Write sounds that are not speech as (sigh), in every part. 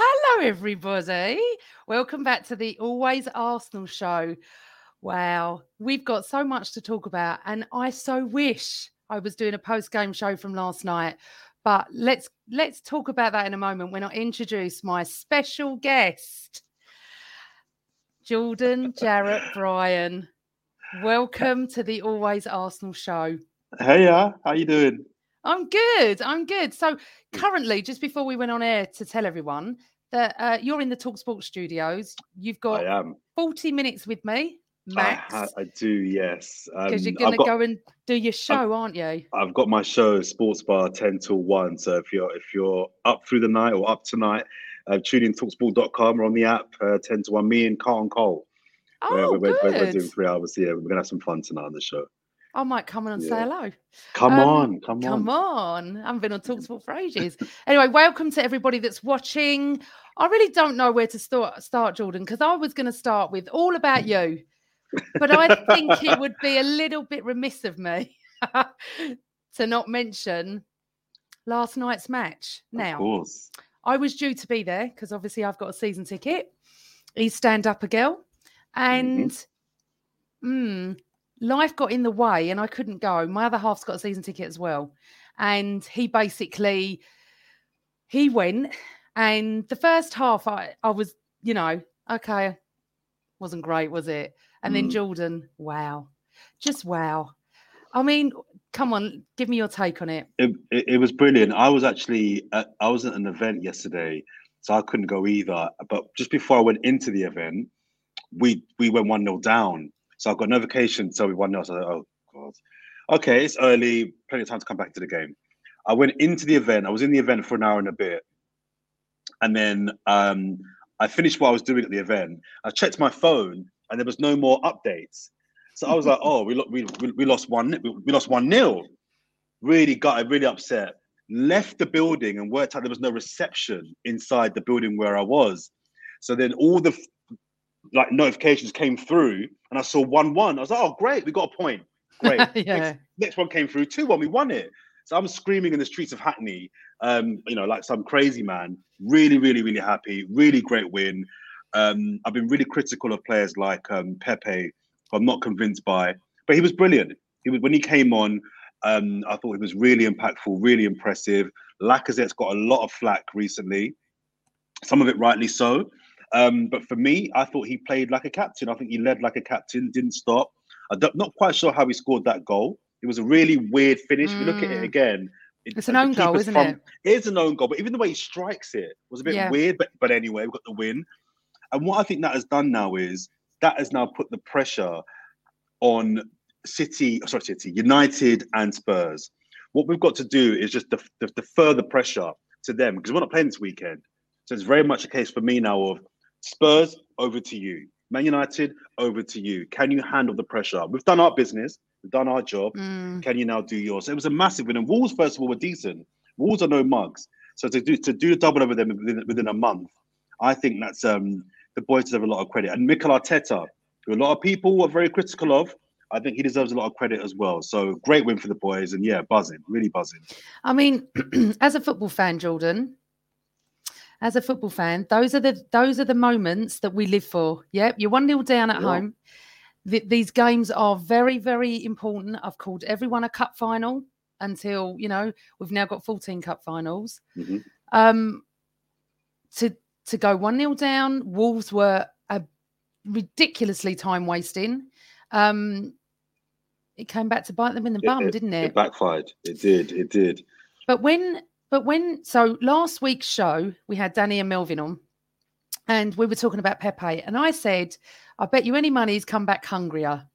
Hello, everybody. Welcome back to the Always Arsenal show. Wow, we've got so much to talk about, and I so wish I was doing a post-game show from last night. But let's let's talk about that in a moment when I introduce my special guest, Jordan Jarrett Bryan. (laughs) Welcome to the Always Arsenal show. Hey, yeah, how you doing? I'm good. I'm good. So currently, just before we went on air to tell everyone that uh, you're in the Talksport studios, you've got I am. 40 minutes with me, Max, I, I do, yes. because you're Um, going to go and do your show, aren't you? I've got my show, Sports Bar, ten till one. So if you're if you're up through the night or up tonight, uh, tune in talksport.com or on the app, uh, ten to one. Me and Carlton Cole. We're- Oh, we're, we're, we're doing three hours here. We're gonna have some fun tonight on the show. I might come on and say hello. Come Um, on, come on. Come on. I haven't been on Talksport for ages. anyway, welcome to everybody that's watching. I really don't know where to start, start Jordan, because I was going to start with all about you. But I think it would be a little bit remiss of me (laughs) to not mention last night's match. Of Now, course. I was due to be there because obviously I've got a season ticket. He's stand up a girl. And mm, life got in the way and I couldn't go. My other half's got a season ticket as well. And he basically he went and the first half I, I was, you know, okay, wasn't great, was it? And then Mm. Jordan, wow. Just wow. I mean, come on, give me your take on it. It, it, it was brilliant. I was actually at, I was at an event yesterday, so I couldn't go either. But just before I went into the event, we we went one 0 down. So I got notification so me one 0 So oh god, okay, it's early, plenty of time to come back to the game. I went into the event. I was in the event for an hour and a bit, and then um, I finished what I was doing at the event. I checked my phone, and there was no more updates. So I was like, oh, we lo- we, we, we lost one we, we lost one nil really got really upset. Left the building and worked out there was no reception inside the building where I was. So then all the like notifications came through, and I saw one one. I was like, "Oh, great, we got a point. Great." (laughs) yeah. next, next one came through two one. We won it. So I'm screaming in the streets of Hackney, um, you know, like some crazy man. Really, really, really happy. Really great win. Um, I've been really critical of players like um, Pepe, who I'm not convinced by, but he was brilliant. He was when he came on. Um, I thought he was really impactful, really impressive. Lacazette's got a lot of flack recently, some of it rightly so. Um, but for me, I thought he played like a captain. I think he led like a captain, didn't stop. I'm not quite sure how he scored that goal. It was a really weird finish. If you look at it Mm. again, it- It's an own goal, isn't from- it? It is an own goal, but even the way he strikes it was a bit Yeah. weird. But but anyway, we've got the win. And what I think that has done now is that has now put the pressure on City, sorry, City, United, and Spurs. What we've got to do is just def- def- defer the pressure to them because we're not playing this weekend. So it's very much a case for me now of Spurs over to you, Man United over to you. Can you handle the pressure? We've done our business, we've done our job. Mm. Can you now do yours? It was a massive win. And Wolves, first of all, were decent. Wolves are no mugs. So to do to do double over them within, within a month, I think that's um the boys deserve a lot of credit. And Mikel Arteta, who a lot of people were very critical of, I think he deserves a lot of credit as well. So great win for the boys, and yeah, buzzing, really buzzing. I mean, (clears throat) as a football fan, Jordan, as a football fan, those are the those are the moments that we live for. Yep, you're one 0 down at Yeah. home. Th- these games are very, very important. I've called everyone a cup final until you know we've now got 14 cup finals. Mhm. Um, to to go one 0 down, Wolves were a ridiculously time wasting. Um, it came back to bite them in the bum, didn't it? It backfired. It did. It did. but when, but when, so last week's show, we had Danny and Melvin on, and we were talking about Pepe. And I said, I bet you any money he's come back hungrier.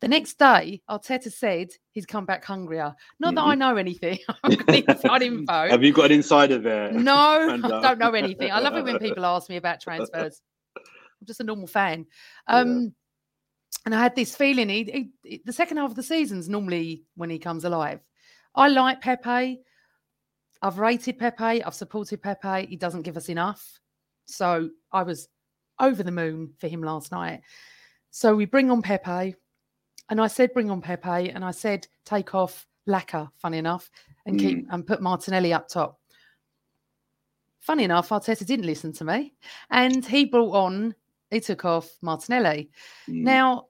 The next day, Arteta said he's come back hungrier. Not that I know anything. (laughs) (laughs) Inside info. Have you got an insider there? No, And, (laughs) I don't know anything. I love it when people ask me about transfers. I'm just a normal fan. Um, And I had this feeling. He, he, the second half of the season's normally when he comes alive. I like Pepe. I've rated Pepe. I've supported Pepe. He doesn't give us enough. So I was over the moon for him last night. So we bring on Pepe. And I said, bring on Pepe. And I said, take off Laca, funny enough, and keep and put Martinelli up top. Funny enough, Arteta didn't listen to me. And he brought on, he took off Martinelli. Mm. Now,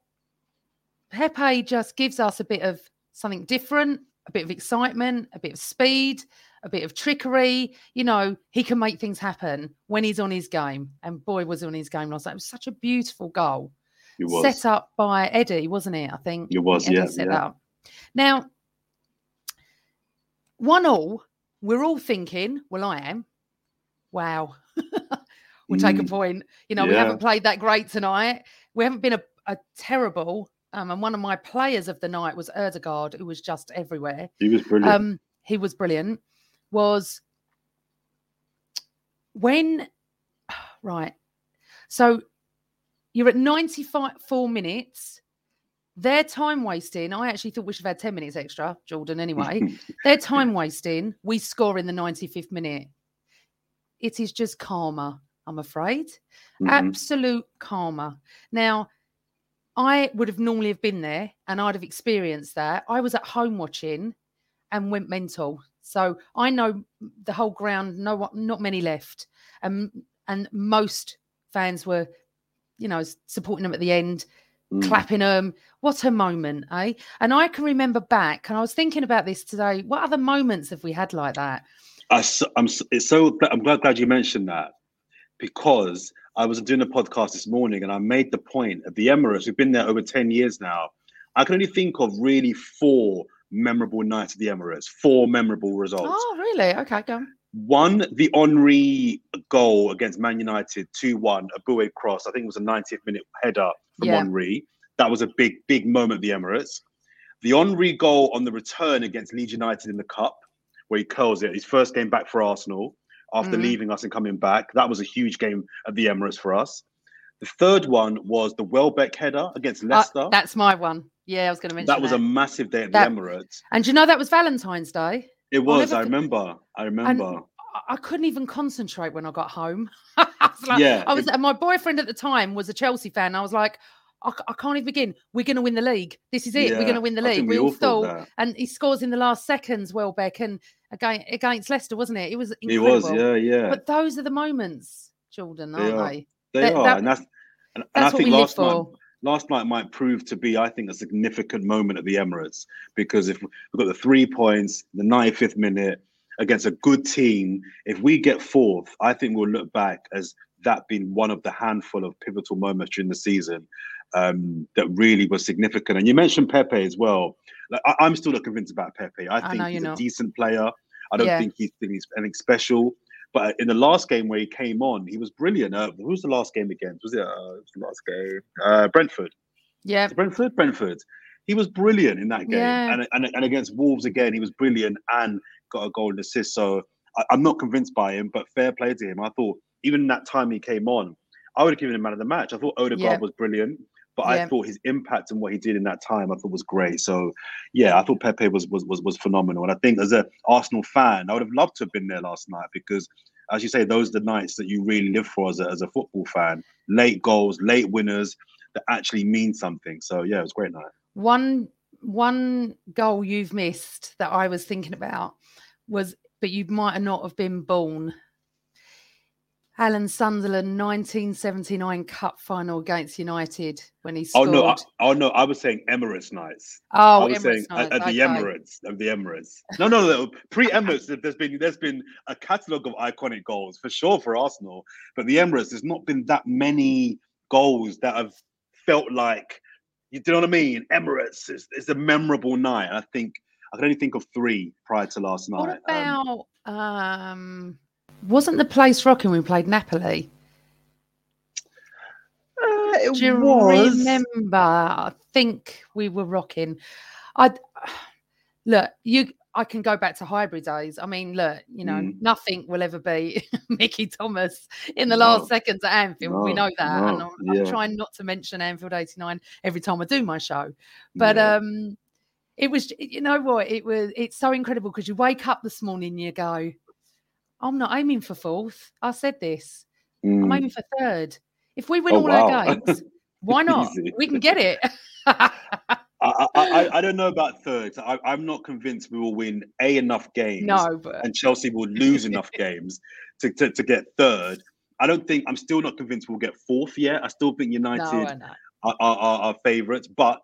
Pepe just gives us a bit of something different, a bit of excitement, a bit of speed, a bit of trickery. You know, he can make things happen when he's on his game. And boy, was he on his game last night. It was such a beautiful goal It was. set up by Eddie, wasn't it? I think It was, Eddie yeah, set yeah. up. Now, one all, we're all thinking, well, I am. Wow. we'll take a Mm. point. You know, we haven't played that great tonight. We haven't been a, a terrible. Um, and one of my players of the night was Odegaard, who was just everywhere. He was brilliant. Um, he was brilliant. Was when (sighs) right. So you're at 94 minutes. Their time wasting. I actually thought we should have had 10 minutes extra, Jordan, anyway. (laughs) Their time wasting. We score in the 95th minute. It is just karma, I'm afraid. Mhm. Absolute karma. Now, I would have normally have been there and I'd have experienced that. I was at home watching and went mental. So I know the whole ground, no one, not many left. And and most fans were, you know, supporting them at the end, Mm. clapping them. What a moment, eh? And I can remember back, and I was thinking about this today. What other moments have we had like that? I, so- I'm, it's so I'm glad, glad you mentioned that because I was doing a podcast this morning and I made the point at the Emirates. We've been there over 10 years now. I can only think of really four memorable nights at the Emirates, four memorable results. Oh, really? Okay, go. on. One, the Henry goal against Man United, 2 1, Eboué cross. I think it was a 90th minute header from Yeah. Henry. That was a big, big moment at the Emirates. The Henry goal on the return against Leeds United in the Cup, where he curls it, his first game back for Arsenal after Mhm. leaving us and coming back. That was a huge game at the Emirates for us. The third one was the Welbeck header against Uh, Leicester. that's my one. Yeah, I was going to mention that was a massive day at That- the Emirates. And you know that was Valentine's Day? It was, I remember. I remember. I- I couldn't even concentrate when I got home. (laughs) I was like, Yeah, I was, it- and my boyfriend at the time was a Chelsea fan. I was like, I can't even begin. We're going to win the league. This is it. We're going to win the league. we We all thought that. and he scores in the last seconds. Welbeck and again against Leicester, wasn't it? It was He incredible. was, yeah, yeah. But those are the moments, Jordan, aren't are. they? They that- are, that- and that's and, and I what think we live last night. Last night might prove to be, I think, a significant moment at the Emirates because if we've got the three points, the 95th minute against a good team, if we get fourth, I think we'll look back as that being one of the handful of pivotal moments during the season um, that really was significant. And you mentioned Pepe as well. Like, I, I'm still not convinced about Pepe. I I think know he's a not. decent player. I don't Yeah. think he's, think he's anything special. But in the last game where he came on, he was brilliant. Uh, who was the last game against? Was it, uh, was the last game? Uh, Brentford. Yeah. Brentford? Brentford. He was brilliant in that game. Yeah. And, and, and against Wolves again, he was brilliant and got a goal and assist. So I, I'm not convinced by him, but fair play to him. I thought even that time he came on, I would have given him man of the match. I thought Odegaard Yeah. was brilliant. But Yeah. I thought his impact and what he did in that time, I thought was great. So, yeah, I thought Pepe was was was, was phenomenal. And I think as a Arsenal fan, I would have loved to have been there last night because, as you say, those are the nights that you really live for as a, as a football fan. Late goals, late winners that actually mean something. So, yeah, it was a great night. One one goal you've missed that I was thinking about was, but you might not have been born. Alan Sunderland 1979 Cup final against United when he scored. Oh no! I, oh no! I was saying Emirates nights. Oh, I was Emirates saying nights, at, at the okay. Emirates of the Emirates. No, no, no. Pre Emirates, there's been there's been a catalogue of iconic goals for sure for Arsenal, but the Emirates, there's not been that many goals that have felt like you know what I mean. Emirates is it's a memorable night. I think I can only think of three prior to last What night. Um, about um, wasn't the place rocking when we played Napoli? uh, it Do you was. remember? I think we were rocking. I look you. I can go back to Highbury days. I mean, look, you know, Mm. nothing will ever be (laughs) Mickey Thomas in the No. last seconds at Anfield. we know that, and I'm, I'm trying not to mention Anfield '89 every time I do my show. But Yeah. um, it was, you know what? It was. It's so incredible because you wake up this morning, you go, "I'm not aiming for fourth. I said this. I'm Mm. aiming for third. If we win Oh, all our games, (laughs) why not? We can get it. (laughs) I, I, I, don't know about third. I, I'm not convinced we will win a enough games. no, but and Chelsea will lose enough (laughs) games to, to, to get third. I don't think I'm still not convinced we'll get fourth yet. I still think United know. are, are, are, are favourites, but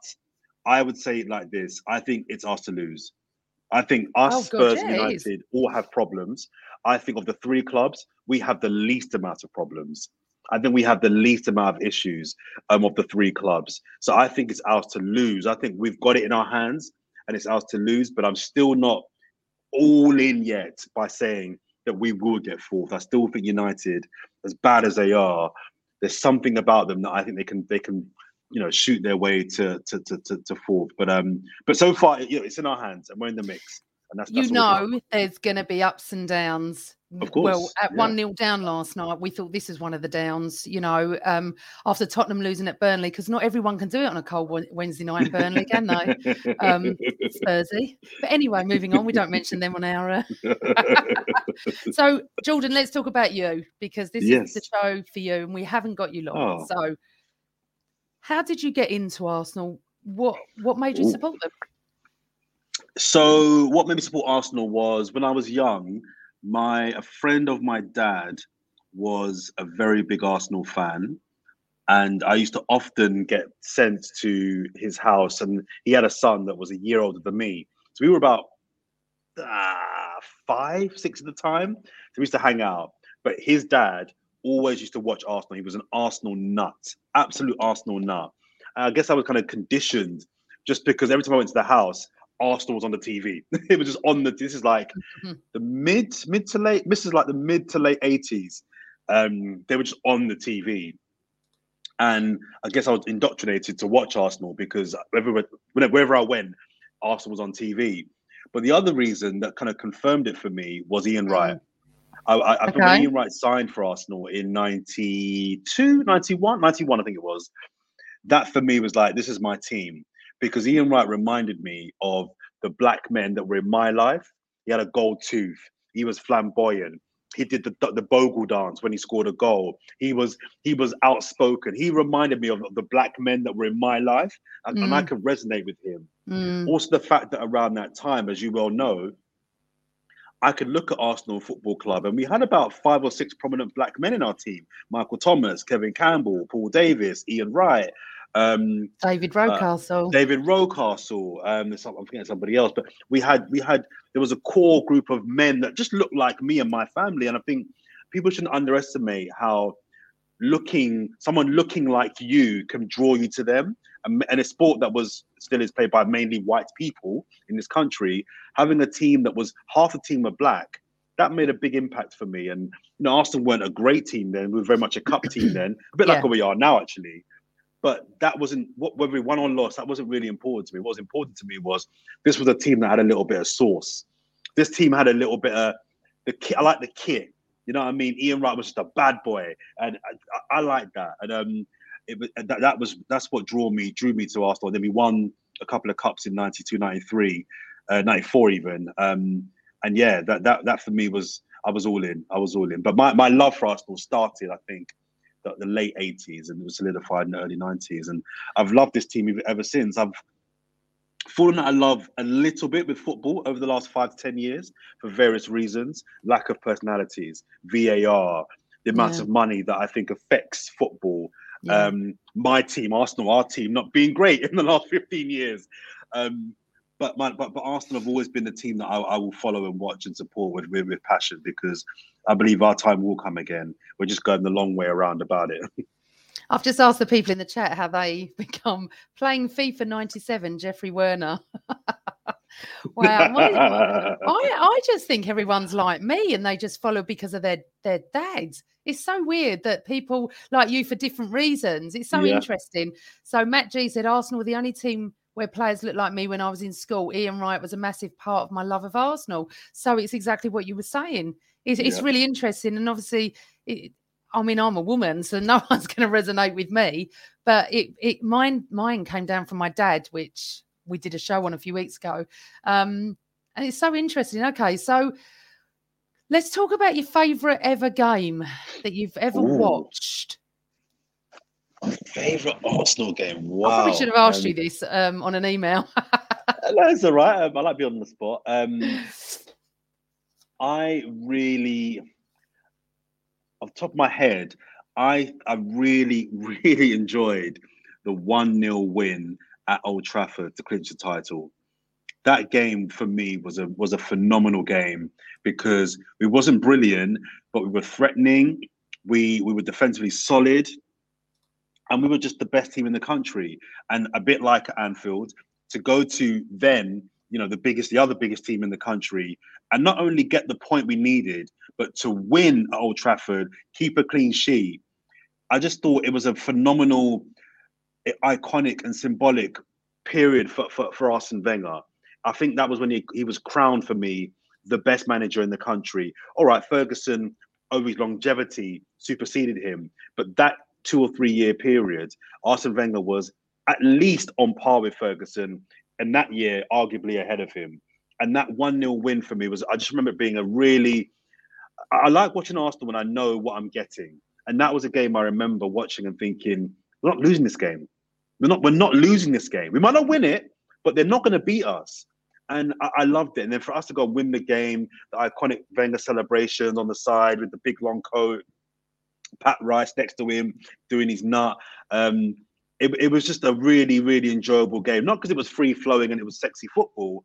I would say it like this: I think it's us to lose. I think us, Oh, God, Spurs, yeah, and it is. United all have problems. I think of the three clubs, we have the least amount of problems. I think we have the least amount of issues um, of the three clubs. So I think it's ours to lose. I think we've got it in our hands and it's ours to lose, but I'm still not all in yet by saying that we will get fourth. I still think United, as bad as they are, there's something about them that I think they can they can you know shoot their way to to to, to, to fourth. But um but so far you know it's in our hands and we're in the mix. That's, You that's all we can know, there's going to be ups and downs. Of course. Well, at yeah. one 0 down last night, we thought this is one of the downs. You know, um, after Tottenham losing at Burnley, because not everyone can do it on a cold Wednesday night in Burnley, can they? Um, Spursy. But anyway, moving on. We don't mention them on our. Uh... (laughs) so, Jordan, let's talk about you because this is the show for you, and we haven't got you long. Oh. So, how did you get into Arsenal? What What made you Ooh. support them? So what made me support Arsenal was when I was young, my a friend of my dad was a very big Arsenal fan. And I used to often get sent to his house, and he had a son that was a year older than me. So we were about uh, five, six at the time. So we used to hang out. But his dad always used to watch Arsenal. He was an Arsenal nut, absolute Arsenal nut. I guess I was kind of conditioned just because every time I went to the house, Arsenal was on the TV. (laughs) it was just on the. This is like Mhm. the mid, mid to late. This is like the mid to late eighties. Um, they were just on the TV, and I guess I was indoctrinated to watch Arsenal because everywhere, whenever wherever I went, Arsenal was on TV. But the other reason that kind of confirmed it for me was Ian Wright. I, I, I think when. Ian Wright signed for Arsenal in 92, 91, 91, I think it was. That for me was like, this is my team because Ian Wright reminded me of the black men that were in my life. He had a gold tooth. He was flamboyant. He did the the bogle dance when he scored a goal. He was he was outspoken. He reminded me of the black men that were in my life, and, and I Mm. could resonate with him. Mm, Also, the fact that around that time, as you well know, I could look at Arsenal Football Club, and we had about five or six prominent black men in our team: Michael Thomas, Kevin Campbell, Paul Davis, Ian Wright, um, David Rocastle. David Rocastle. Um, I'm forgetting somebody else, but we had we had there was a core group of men that just looked like me and my family, and I think people shouldn't underestimate how looking someone looking like you can draw you to them. And, and a sport that was still is played by mainly white people in this country, having a team that was half a team were black, that made a big impact for me. And you know, Arsenal weren't a great team then; we were very much a cup team then, a bit like Yeah. what we are now, actually but that wasn't what whether we won or lost. That wasn't really important to me. What was important to me was this was a team that had a little bit of sauce. This team had a little bit of the kit. I like the kit. You know what I mean? Ian Wright was just a bad boy, and I, I like that. And um, it that, that was that's what drew me drew me to Arsenal. And then we won a couple of cups in 92, 93, uh, 94 even. Um, and yeah, that that that for me was I was all in. I was all in. But my, my love for Arsenal started, I think, the, the late 80s and it was solidified in the early 90s. And I've loved this team ever- since. I've fallen out of love a little bit with football over the last five to 10 years for various reasons lack of personalities, VAR, the amount Yeah. of money that I think affects football. Yeah. Um, my team, Arsenal, our team, not being great (laughs) in the last 15 years. Um, but, my, but but Arsenal have always been the team that I, I will follow and watch and support with with passion because I believe our time will come again. We're just going the long way around about it. (laughs) I've just asked the people in the chat how they (laughs) become playing FIFA 97, Jeffrey Werner. (laughs) wow. I, I just think everyone's like me and they just follow because of their, their dads. It's so weird that people like you for different reasons. It's so Yeah. interesting. So Matt G said Arsenal were the only team where players looked like me when I was in school. Ian Wright was a massive part of my love of Arsenal. So it's exactly what you were saying. It's, it's really interesting. And obviously, it, I mean, I'm a woman, so no (laughs) one's going to resonate with me. But it, it, mine, mine came down from my dad, which we did a show on a few weeks ago, um, and it's so interesting. Okay, so let's talk about your favourite ever game that you've ever Ooh. watched. Favorite Arsenal game? Wow. I probably should have asked Um, you this um, on an email. (laughs) No, it's all right. Um, I like being on the spot. Um, (laughs) I really, off top of my head, I I really (laughs) really enjoyed the one 0 win at Old Trafford to clinch the title. That game for me was a was a phenomenal game because we wasn't brilliant, but we were threatening. We we were defensively solid, and we were just the best team in the country. And a bit like Anfield, to go to then you know the biggest the other biggest team in the country. And not only get the point we needed but to win at old trafford keep a clean sheet. I just thought it was a phenomenal iconic and symbolic period for, for, for arsene wenger. I think that was when he, he was crowned for me the best manager in the country. Alex Ferguson over his longevity superseded him. But that two or three year period arsene wenger was at least on par with Ferguson, and that year arguably ahead of him. And that one 0 win for me was I just remember being a really I I like watching Arsenal when I know what I'm getting. And that was a game I remember watching and thinking, we're not losing this game. We're not we're not losing this game. We might not win it, but they're not going to beat us. And I, I loved it. And then for us to go and win the game, the iconic Wenger celebrations on the side with the big long coat, Pat Rice next to him doing his nut. Um, it, it was just a really, really enjoyable game. Not because it was free flowing and it was sexy football,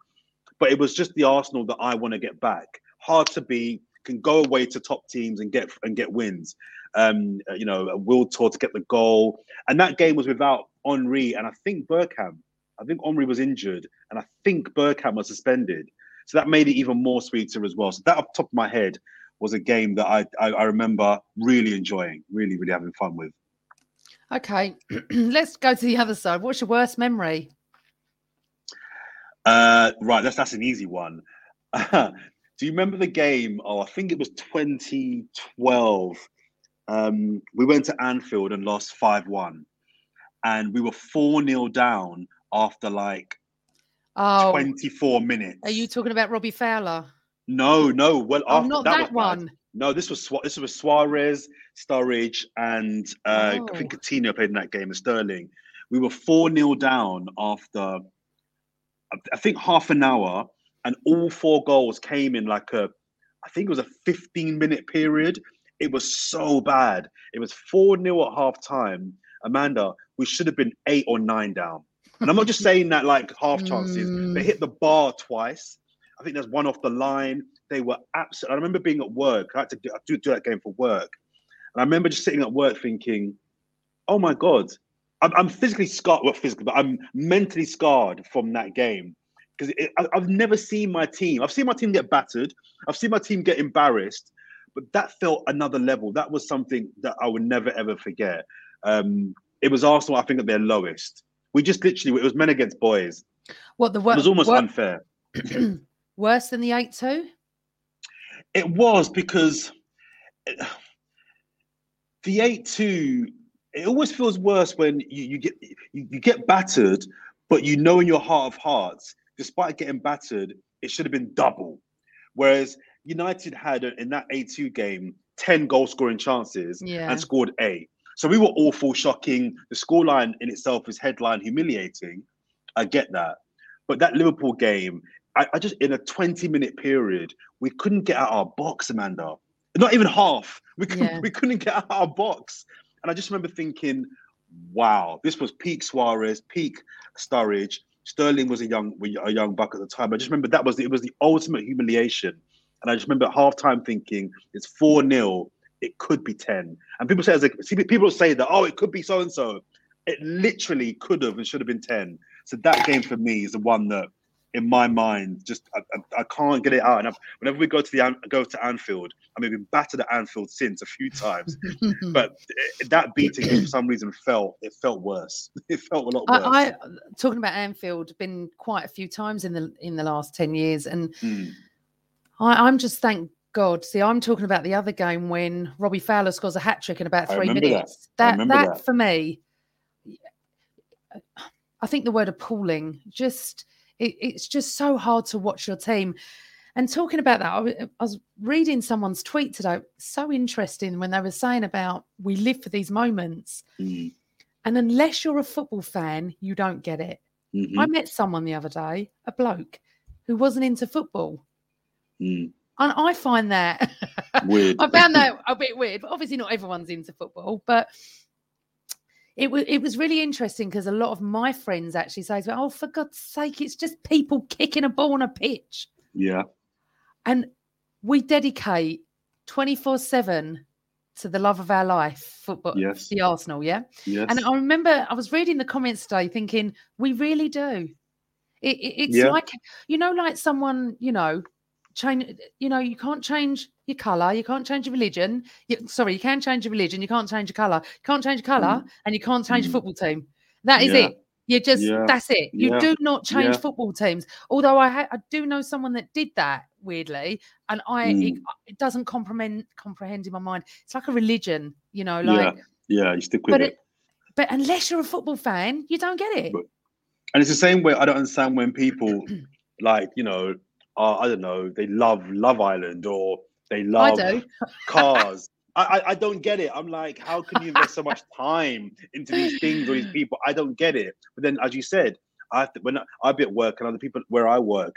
but it was just the Arsenal that I want to get back. Hard to beat, can go away to top teams and get and get wins. Um, uh, you know, Wiltord to get the goal, and that game was without Henry and I think Bergkamp. I think Henry was injured, and I think Bergkamp was suspended. So that made it even more sweeter as well. So that, off top of my head, was a game that I, I I remember really enjoying, really, really having fun with. Okay, (clears throat) let's go to the other side. What's your worst memory? Uh, right, that's that's an easy one. (laughs) Do you remember the game? Oh, I think it was 2012. Um, we went to Anfield and lost 5 1. And we were 4 0 down after like Oh, 24 minutes. are you talking about Robbie Fowler? No, no. Well, Oh, after, not that, that, was bad. No, this was this was Suarez, Sturridge, and uh, I think Oh. Coutinho played in that game, and Sterling. We were 4 0 down after, I- I think, half an hour, and all four goals came in like a, I think it was a 15 minute period. It was so bad. It was 4 0 at half time. Amanda, we should have been eight or nine down. And I'm not just saying that like half chances, (laughs) Mm. they hit the bar twice. I think there's one off the line. They were absolutely. I remember being at work. I had to do, do, do that game for work, and I remember just sitting at work thinking, "Oh my god, I'm, I'm physically scarred. Well, physically, but I'm mentally scarred from that game because I've never seen my team. I've seen my team get battered. I've seen my team get embarrassed, but that felt another level. That was something that I would never ever forget. Um, it was Arsenal. I think at their lowest. We just literally. It was men against boys. What the It was almost unfair. (clears throat) worse than the eight two? It was because the eight two. It always feels worse when you, you get you, you get battered, but you know in your heart of hearts, despite getting battered, it should have been double. Whereas United had uh, in that eight two game ten goal scoring chances Yeah. and scored eight. So we were awful, shocking. The scoreline in itself is headline humiliating. I get that, but that Liverpool game, I, I just in a twenty minute period, we couldn't get out our box, Amanda. Not even half. We couldn't, Yeah. we couldn't get out our box. And I just remember thinking, wow, this was peak Suarez, peak Sturridge. Sterling was a young a young buck at the time. I just remember that was it was the ultimate humiliation. And I just remember at halftime thinking it's 4 0, it could be 10. And people say as a see, people say that, oh, it could be so and so. It literally could have and should have been 10. So that game for me is the one that in my mind, just I, I, I can't get it out. And I, whenever we go to the go to Anfield, I mean, we've been battered at Anfield since a few times, (laughs) but that beating for some reason felt it felt worse. (laughs) It felt a lot worse. I, I talking about Anfield, been quite a few times in the in the last ten years, and Mm. I, I'm just thank God. See, I'm talking about the other game when Robbie Fowler scores a hat trick in about three that. minutes. That remember that, that. for me, I think the word appalling. Just it, it's just so hard to watch your team. And talking about that, I wa- I was reading someone's tweet today. So interesting when they were saying about we live for these moments, Mm. and unless you're a football fan, you don't get it. Mhm. I met someone the other day, a bloke, who wasn't into football. Mm. And I find that Weird. (laughs) I found that a bit weird. But obviously, not everyone's into football. But it was it was really interesting because a lot of my friends actually say, to me, "Oh, for God's sake, it's just people kicking a ball on a pitch." Yeah. And we dedicate twenty four seven to the love of our life, football, Yes. the Arsenal. Yeah. Yes. And I remember I was reading the comments today thinking, we really do. It, it- it's Yeah. like, you know, like someone, you know, change, you know, you can't change your color, you can't change your religion. You, sorry, you can change your religion, you can't change your color, you can't change your color, and you can't change Mm. your football team. That is Yeah. it. You just, Yeah. that's it. You Yeah. do not change football teams. Although I, ha- I do know someone that did that weirdly, and I, it, Mm. it doesn't comprehend, comprehend in my mind. It's like a religion, you know, Yeah. like, yeah. You stick with but it. it, but unless you're a football fan, you don't get it. But- And it's the same way I don't understand when people (clears throat) like, you know, uh, I don't know, they love Love Island or they love (laughs) cars. I, I, I don't get it. I'm like, how can you invest so much time into these things or these people? I don't get it. But then, as you said, I have to, when I, I be at work and other people where I work,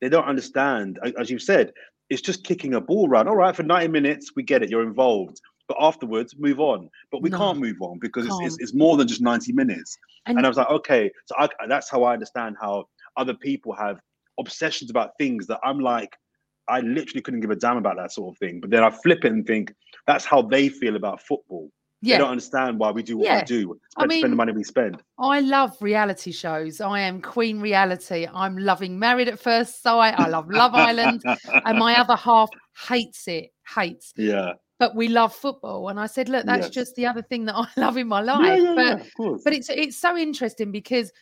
they don't understand. As you said, it's just kicking a ball around. All right, for 90 minutes, we get it. You're involved. But afterwards, move on. But we No. can't move on because it's, it's, it's more than just 90 minutes. And, And I was like, okay, so I, that's how I understand how other people have obsessions about things that I'm like, I literally couldn't give a damn about that sort of thing. But then I flip it and think that's how they feel about football. Yeah. They don't understand why we do what Yeah. we do, I spend, spend the money we spend. I love reality shows. I am Queen Reality. I'm loving Married at First Sight. I love Love Island, (laughs) and my other half hates it. Hates, yeah, but we love football. And I said, look, that's Yes. just the other thing that I (laughs) love in my life. yeah, yeah, but but it's it's so interesting because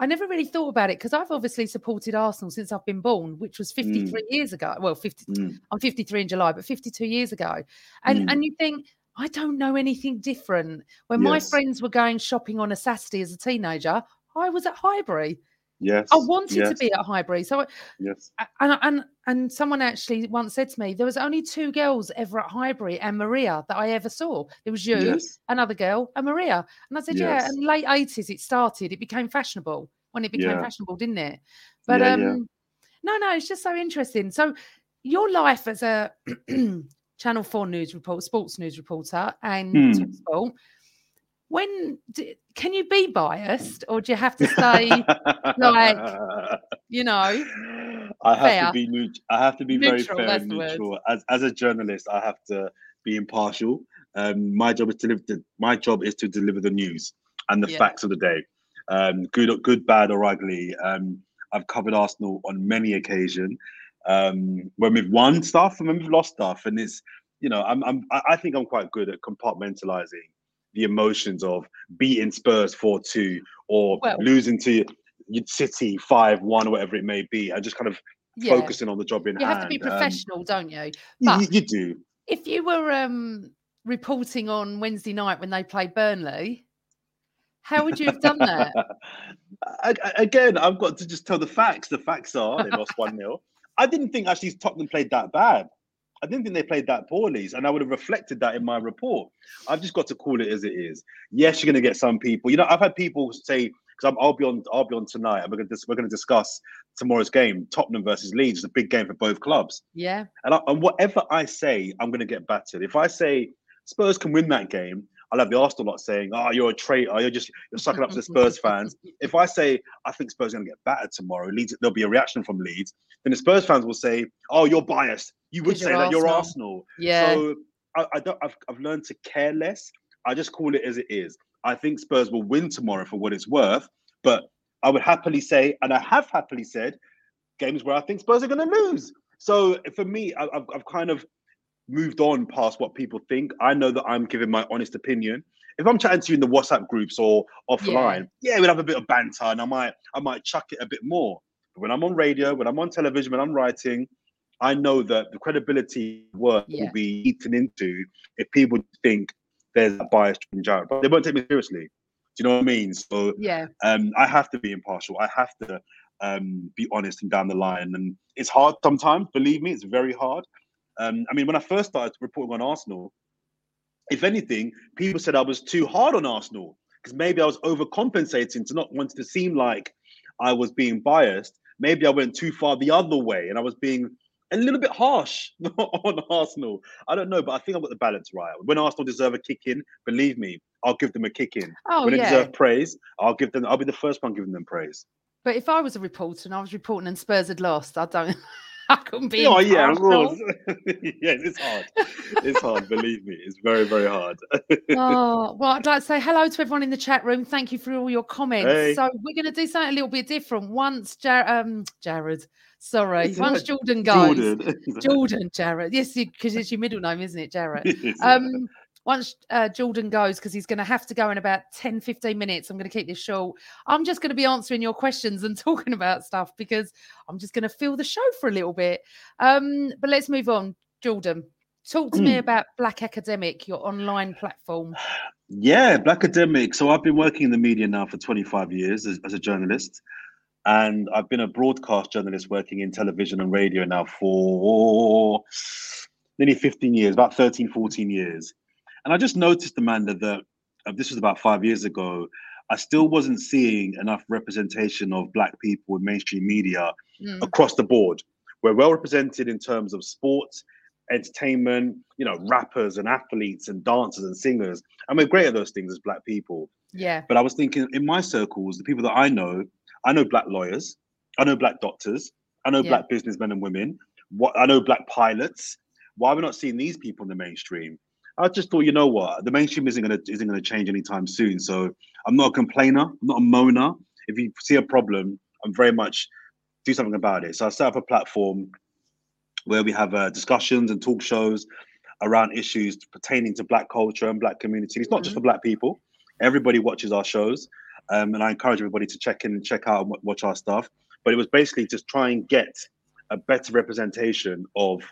I never really thought about it because I've obviously supported Arsenal since I've been born, which was 53 years ago. Well, 50, Mm, I'm 53 in July, but 52 years ago. And Mm. and you think I don't know anything different. When my friends were going shopping on a Saturday as a teenager, I was at Highbury. yes, I wanted yes, to be at Highbury. So Yes, and and and someone actually once said to me, there was only two girls ever at Highbury and Maria that I ever saw. There was you, yes, another girl, and Maria. And I said, yeah. And late 80s it started. It became fashionable when it became Yeah. fashionable, didn't it? But Yeah, um yeah. no, no, it's just so interesting. So your life as a (clears throat) Channel 4 news report, sports news reporter and Hmm. Sport, when d can you be biased or do you have to say (laughs) like you know, I have fair. to be neut- I have to be Neutral, very fair and neutral. As as a journalist, I have to be impartial. Um, my job is to deliver. The, my job is to deliver the news and the Yeah. facts of the day, um, good, good, bad, or ugly. Um, I've covered Arsenal on many occasions. Um, when we've won stuff and when we've lost stuff, and it's you know, I'm, I'm I I think I'm quite good at compartmentalizing the emotions of beating Spurs four two or Well- losing to City five one or whatever it may be, and just kind of yeah. focusing on the job in You hand. have to be Um, professional, don't you? you- But you, do. if you were um reporting on Wednesday night when they played Burnley, how would you have done that? (laughs) I- I- Again, I've got to just tell the facts. The facts are they lost 1 0. I didn't think actually Tottenham played that bad. I didn't think they played that poorly, and I would have reflected that in my report. I've just got to call it as it is. Yes, you're going to get some people. You know, I've had people say because I'll be on I'll be on tonight, and we're going to we're going to discuss tomorrow's game, Tottenham versus Leeds. It's a big game for both clubs. Yeah. And, I, and whatever I say, I'm going to get battered. If I say Spurs can win that game, I'll have the Arsenal lot saying, "Oh, you're a traitor. You're just you're sucking up to the Spurs fans." (laughs) If I say I think Spurs are going to get battered tomorrow, Leeds there'll be a reaction from Leeds. Then the Spurs fans will say, "Oh, you're biased. You would say that you're Arsenal." Yeah. So I, I don't. I've, I've learned to care less. I just call it as it is. I think Spurs will win tomorrow for what it's worth, but I would happily say, and I have happily said, games where I think Spurs are going to lose. So for me, I, I've, I've kind of moved on past what people think. I know that I'm giving my honest opinion. If I'm chatting to you in the WhatsApp groups or offline, yeah, yeah we'll have a bit of banter, and I might I might chuck it a bit more. But when I'm on radio, when I'm on television, when I'm writing, I know that the credibility work yeah. will be eaten into if people think there's a bias from Jarrett, but they won't take me seriously. Do you know what I mean? So yeah, um, I have to be impartial. I have to um, be honest and down the line, and it's hard sometimes. Believe me, it's very hard. Um, I mean, when I first started reporting on Arsenal, if anything, people said I was too hard on Arsenal because maybe I was overcompensating to not want to seem like I was being biased. Maybe I went too far the other way, and I was being a little bit harsh (laughs) on Arsenal. I don't know, but I think I've got the balance right. When Arsenal deserve a kick in, believe me, I'll give them a kick in. Oh, when yeah. they deserve praise, I'll give them. I'll be the first one giving them praise. But if I was a reporter and I was reporting and Spurs had lost, I don't. (laughs) I couldn't be. Oh yeah, of course. (laughs) yes, it's hard. It's hard. believe me, it's very, very hard. (laughs) oh well, I'd like to say hello to everyone in the chat room. Thank you for all your comments. Hey. So we're going to do something a little bit different. Once Jar- um, Jarrett, sorry, (laughs) once Jordan goes, Jordan, Jordan Jarrett. Yes, because it's your middle name, isn't it, Jared? Um, once uh, Jordan goes, because he's going to have to go in about 10, 15 minutes, I'm going to keep this short. I'm just going to be answering your questions and (laughs) talking about stuff because I'm just going to fill the show for a little bit. Um, but let's move on. Jordan, talk to me about Black Academic, your online platform. Yeah, Black Academic. So I've been working in the media now for 25 years as, as a journalist. And I've been a broadcast journalist working in television and radio now for nearly 15 years, about 13, 14 years. And I just noticed, Amanda, that uh, this was about five years ago. I still wasn't seeing enough representation of Black people in mainstream media mm. across the board. We're well represented in terms of sports, entertainment, you know, rappers and athletes and dancers and singers. And we're great at those things as Black people. Yeah. But I was thinking in my circles, the people that I know, I know Black lawyers, I know Black doctors, I know yeah. Black businessmen and women, what I know Black pilots. Why are we not seeing these people in the mainstream? I just thought, you know what, the mainstream isn't gonna isn't gonna change anytime soon. So I'm not a complainer, I'm not a moaner. If you see a problem, I'm very much do something about it. So I set up a platform where we have uh, discussions and talk shows around issues pertaining to Black culture and Black community. It's not mm-hmm. just for Black people. Everybody watches our shows, um, and I encourage everybody to check in and check out and watch our stuff. But it was basically just try and get a better representation of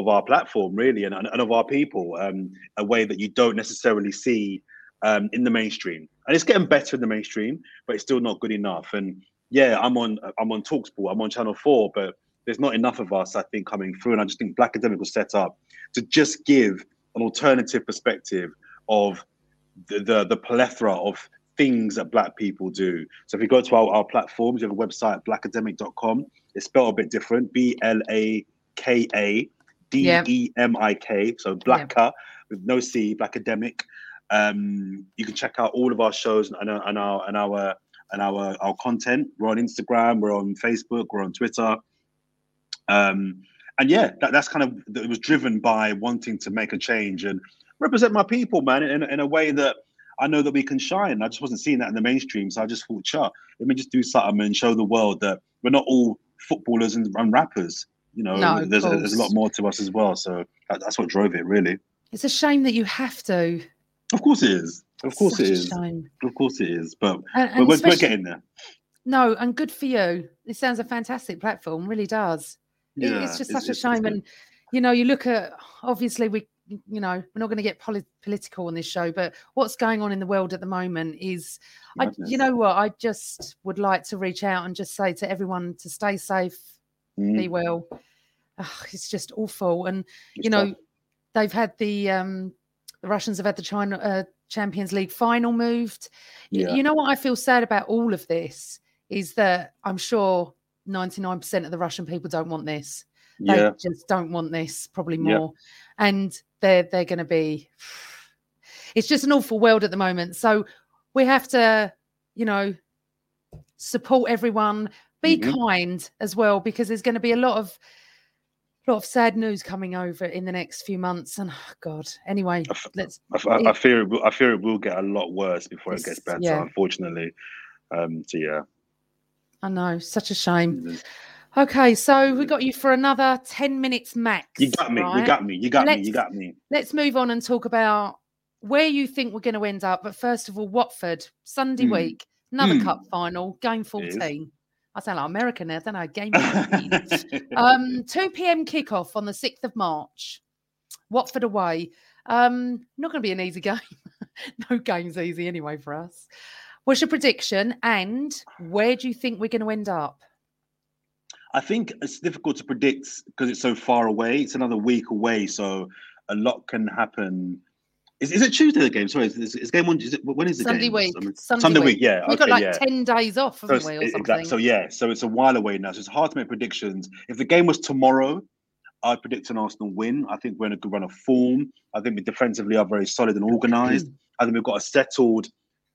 of our platform, really, and, and of our people, um, a way that you don't necessarily see um, in the mainstream. And it's getting better in the mainstream, but it's still not good enough. And yeah, I'm on I'm on Talksport, I'm on Channel Four, but there's not enough of us, I think, coming through. And I just think Black Academic was set up to just give an alternative perspective of the the, the plethora of things that black people do. So if you go to our, our platforms, you have a website, blakademik.com. It's spelled a bit different, B-L-A-K-A D E M I K, so Blacker yeah. with no C, Blakademik. Um, you can check out all of our shows and, and our and our and our our content. We're on Instagram, we're on Facebook, we're on Twitter. Um, and yeah, that, that's kind of it was driven by wanting to make a change and represent my people, man, in, in a way that I know that we can shine. I just wasn't seeing that in the mainstream, so I just thought, sure, let me just do something and show the world that we're not all footballers and, and rappers you know, no, there's, a, there's a lot more to us as well. So that, that's what drove it, really. It's a shame that you have to. Of course it is. Of course Such it is. Of course it is. But, and, and we're, we're getting there. No, and good for you. It sounds a fantastic platform, really does. Yeah, it's just such it's, a shame. and you know, you look at obviously we, you know, we're not going to get polit- political on this show, but what's going on in the world at the moment is, I, you know, what I just would like to reach out and just say to everyone to stay safe, mm. be well. Oh, it's just awful, and it's you know, tough. they've had the um, The Russians have had the China uh, Champions League final moved. Yeah. You know what I feel sad about all of this is that I'm sure 99% of the Russian people don't want this. They Yeah. just don't want this, probably Yeah. more. And they're they're going to be. It's just an awful world at the moment. So we have to, you know, support everyone. Be Mhm. kind as well, because there's going to be a lot of lot of sad news coming over in the next few months. And oh, God, anyway, I f- let's. I, I- I fear it. Will, I fear it will get a lot worse before it gets better. yeah. Unfortunately. Um. So yeah. I know, such a shame. Mhm. Okay, so we got you for another ten minutes max. You got me. You got me. You got me. You got me. let's move on and talk about where you think we're going to end up. But first of all, Watford, Sunday Mm. week, another Mm. cup final, game. 14. I sound like American now, I don't know, game (laughs) um, 2 p.m. kickoff on the 6th of March, Watford away. Um, not going to be an easy (laughs) game. no game's easy anyway for us. What's your prediction? And where do you think we're going to end up? I think it's difficult to predict because it's so far away. It's another week away, so a lot can happen. Is, is it Tuesday the game? Sorry, is, is, is game one? Is it, when is the Sunday game? week. I mean, Sunday, Sunday week. week, yeah. We've got like yeah. 10 days off, So haven't it's- we, or something? exact- so yeah, so it's a while away now. So it's hard to make predictions. If the game was tomorrow, I'd predict an Arsenal win. I think we're in a good run of form. I think we defensively are very solid and organised. I think we've got a settled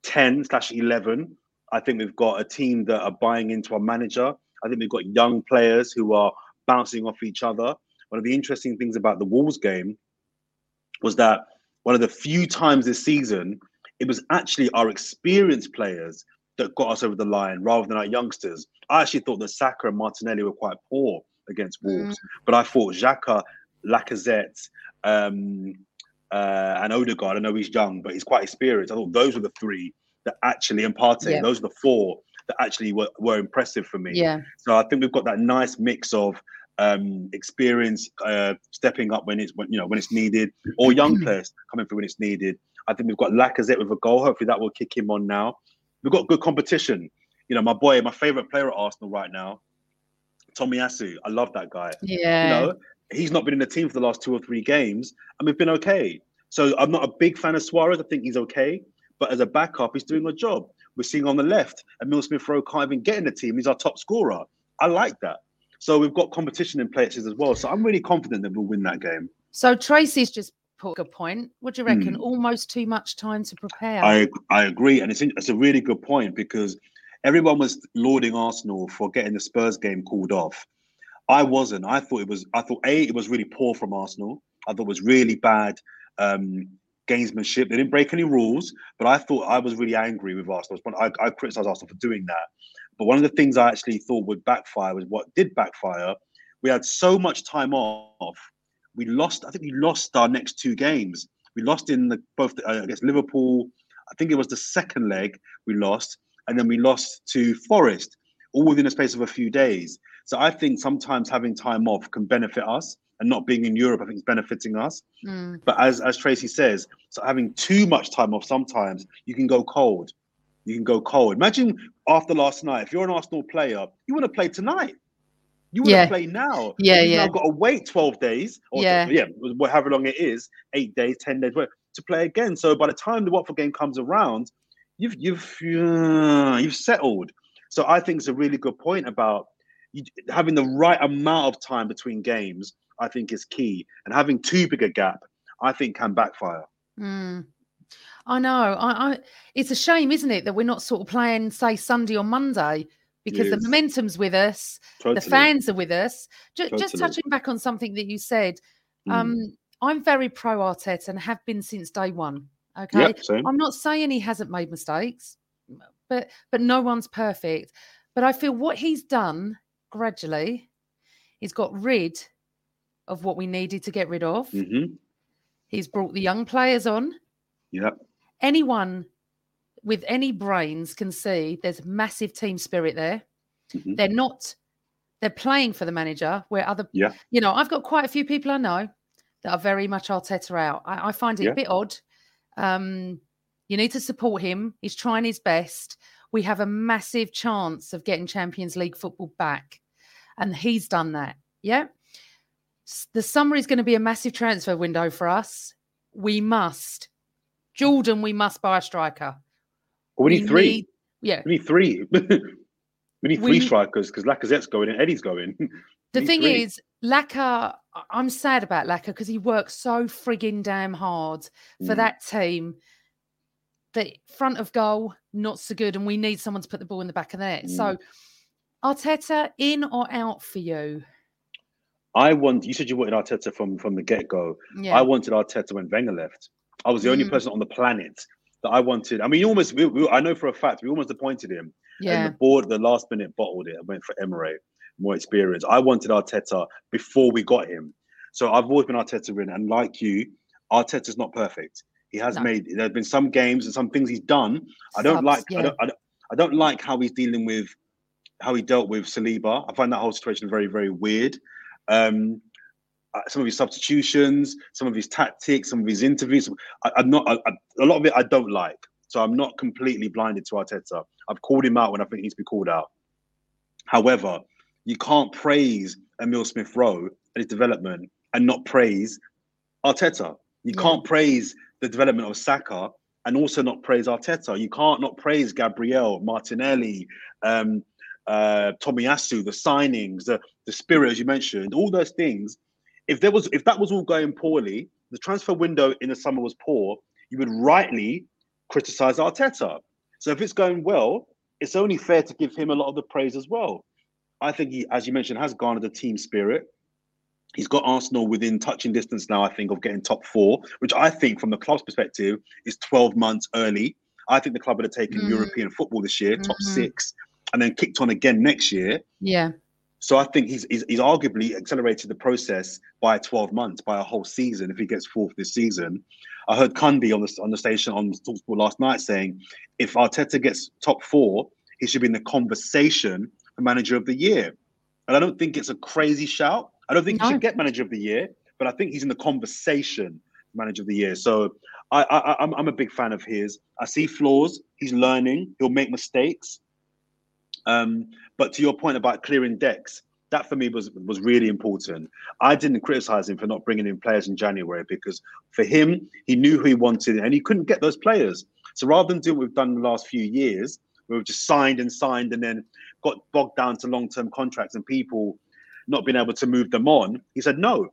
ten slash eleven. I think we've got a team that are buying into our manager. I think we've got young players who are bouncing off each other. One of the interesting things about the Wolves game was that one of the few times this season it was actually our experienced players that got us over the line rather than our youngsters. I actually thought that Saka and Martinelli were quite poor against Wolves, but I thought Xhaka, Lacazette, um, uh, and Odegaard. I know he's young, but he's quite experienced. I thought those were the three that actually, and Partey, Yeah. those are the four that actually were, were impressive for me. Yeah. So I think we've got that nice mix of um, experience uh, stepping up when it's when you know when it's needed, or young players coming through when it's needed. I think we've got Lacazette with a goal. Hopefully that will kick him on now. We've got good competition. You know, my boy, my favorite player at Arsenal right now, Tomiyasu. I love that guy. Yeah. You know, he's not been in the team for the last two or three games, and we've been okay. So I'm not a big fan of Soares. I think he's okay, but as a backup, he's doing a job. We're seeing on the left, Emil Smith Rowe can't even get in the team. He's our top scorer. I like that. So we've got competition in places as well. So I'm really confident that we'll win that game. So Tracy's just put a good point. What do you reckon? Hmm. Almost too much time to prepare. I I agree, and it's it's a really good point because everyone was lauding Arsenal for getting the Spurs game called off. I wasn't. I thought it was. I thought a it was really poor from Arsenal. I thought it was really bad um, gamesmanship. They didn't break any rules, but I thought I was really angry with Arsenal. I, I criticized Arsenal for doing that. But one of the things I actually thought would backfire was what did backfire. We had so much time off. We lost. I think we lost our next two games. We lost in the both uh, against Liverpool. I think it was the second leg we lost, and then we lost to Forest, all within a space of a few days. So I think sometimes having time off can benefit us, and not being in Europe, I think, is benefiting us. Mm. But as as Tracy says, so having too much time off sometimes you can go cold. You can go cold. Imagine after last night, if you're an Arsenal player, you want to play tonight. You want Yeah. to play now. Yeah, You've yeah. now got to wait 12 days or Yeah. yeah, however long it is, eight days, 10 days, to play again. So by the time the Watford game comes around, you've you've uh, you've settled. So I think it's a really good point about you, having the right amount of time between games. I think is key, and having too big a gap, I think, can backfire. Mm. I know. I, I it's a shame, isn't it, that we're not sort of playing, say, Sunday or Monday because the momentum's with us, Totally. the fans are with us. Ju- Just Totally. touching back on something that you said, Mm. um, I'm very pro Arteta and have been since day one. Okay. Yep. I'm not saying he hasn't made mistakes, but but no one's perfect. But I feel what he's done gradually, he's got rid of what we needed to get rid of. hmm He's brought the young players on. Yep. Anyone with any brains can see there's massive team spirit there. Mhm. They're not, they're playing for the manager where other, Yeah. you know, I've got quite a few people I know that are very much Arteta out. I, I find it Yeah. a bit odd. Um, you need to support him. He's trying his best. We have a massive chance of getting Champions League football back. And he's done that. Yeah. The summer is going to be a massive transfer window for us. We must Jordan, we must buy a striker. Well, we, need three. Need, yeah, we need three. (laughs) we need three we, strikers because Lacazette's going and Eddie's going. (laughs) the thing three. is, Laca, I'm sad about Laca because he works so frigging damn hard for mm. that team. The front of goal, not so good, and we need someone to put the ball in the back of the net. Mm. So, Arteta, in or out for you? I want. You said you wanted Arteta from from the get go. Yeah. I wanted Arteta when Wenger left. I was the only mm. person on the planet that I wanted. I mean, almost. We, we, I know for a fact we almost appointed him. Yeah. And the board, the last minute, bottled it. and went for Emery, more experience. I wanted Arteta before we got him. So I've always been Arteta in, and like you, Arteta's not perfect. He has no. made. There have been some games and some things he's done. I don't Subs, like. Yeah. I, don't, I, don't, I don't like how he's dealing with how he dealt with Saliba. I find that whole situation very, very weird. Um, some of his substitutions, some of his tactics, some of his interviews. I, am not I, I, a lot of it I don't like. So I'm not completely blinded to Arteta. I've called him out when I think he needs to be called out. However, you can't praise Emil Smith Rowe and his development and not praise Arteta. You yeah. can't praise the development of Saka and also not praise Arteta. You can't not praise Gabriel, Martinelli, um, uh, Tomiyasu, the signings, the, the spirit, as you mentioned, all those things. If there was, if that was all going poorly, the transfer window in the summer was poor. You would rightly criticize Arteta. So if it's going well, it's only fair to give him a lot of the praise as well. I think he, as you mentioned, has garnered a team spirit. He's got Arsenal within touching distance now, I think, of getting top four, which I think, from the club's perspective, is 12 months early. I think the club would have taken mm. European football this year, top mm-hmm. six, and then kicked on again next year. Yeah. So I think he's, he's, he's arguably accelerated the process by 12 months, by a whole season if he gets fourth this season. I heard Cundy on the on the station on Talksport last night saying if Arteta gets top four, he should be in the conversation for manager of the year. And I don't think it's a crazy shout. I don't think no. he should get manager of the year, but I think he's in the conversation manager of the year. So I, I I'm, I'm a big fan of his. I see flaws. He's learning. He'll make mistakes. Um, but to your point about clearing decks, that for me was was really important. I didn't criticize him for not bringing in players in January because for him, he knew who he wanted and he couldn't get those players. So rather than do what we've done in the last few years, where we've just signed and signed and then got bogged down to long-term contracts and people not being able to move them on, he said, no,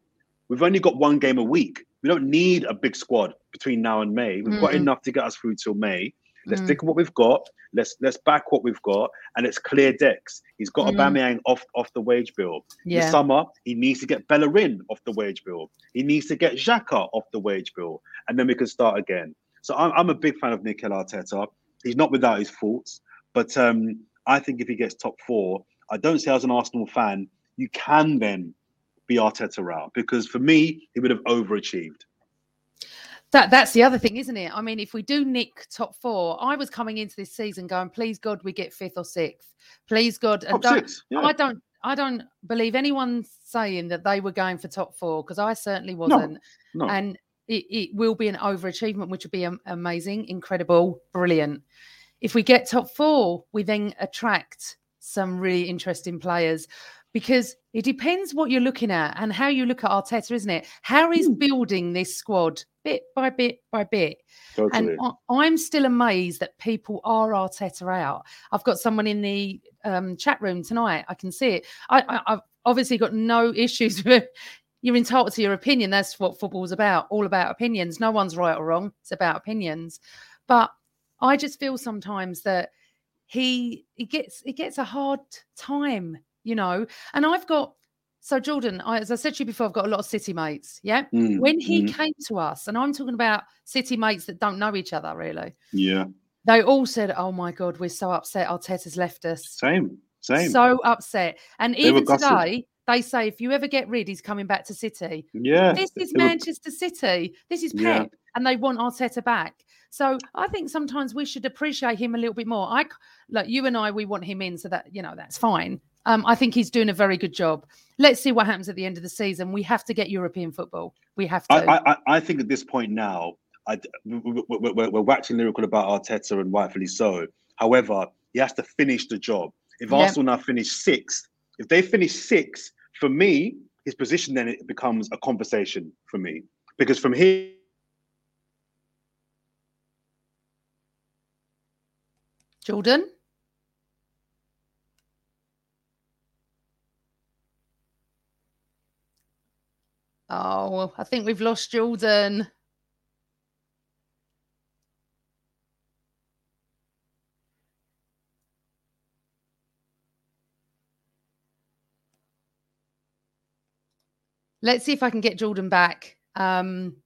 we've only got one game a week. We don't need a big squad between now and May. We've mm. got enough to get us through till May. Let's mm. stick with what we've got. Let's let's back what we've got, and let's clear decks. He's got mm. Aubameyang off off the wage bill. Yeah. This summer, he needs to get Bellerin off the wage bill. He needs to get Xhaka off the wage bill, and then we can start again. So I'm, I'm a big fan of Mikel Arteta. He's not without his faults, but um, I think if he gets top four, I don't say as an Arsenal fan, you can then be Arteta out because for me, he would have overachieved. That that's the other thing, isn't it? I mean, if we do nick top four, I was coming into this season going, please God, we get fifth or sixth. Please God, and don't, six, yeah. I don't I don't believe anyone saying that they were going for top four because I certainly wasn't. No, no. And it, it, will be an overachievement, which would be amazing, incredible, brilliant. If we get top four, we then attract some really interesting players because it depends what you're looking at and how you look at Arteta, isn't it? How he's mm. building this squad bit by bit by bit. Totally. And I'm still amazed that people are Arteta out. I've got someone in the um, chat room tonight. I can see it. I, have obviously got no (laughs) issues with You're entitled to your opinion. That's what football's about. All about opinions. No one's right or wrong. It's about opinions. But I just feel sometimes that he he gets he gets a hard time, you know. And I've got so Jordan, I, as I said to you before, I've got a lot of city mates. Yeah. Mm, when he mm. came to us, and I'm talking about city mates that don't know each other really. Yeah. They all said, "Oh my God, we're so upset. Arteta's left us." Same. Same. So upset. And they even today, they say if you ever get rid, he's coming back to City. Yeah. This is Manchester were... City. This is Pep, yeah. and they want Arteta back. So I think sometimes we should appreciate him a little bit more. I like you and I, we want him in, so that you know that's fine. Um, I think he's doing a very good job. Let's see what happens at the end of the season. We have to get European football. We have to. I, I, I think at this point now, I, we're, we're, waxing lyrical about Arteta and rightfully so. However, he has to finish the job. If Arsenal now finish sixth, if they finish sixth, for me, his position then it becomes a conversation for me because from here. Jordan. Oh, I think we've lost Jordan. Let's see if I can get Jordan back. Um,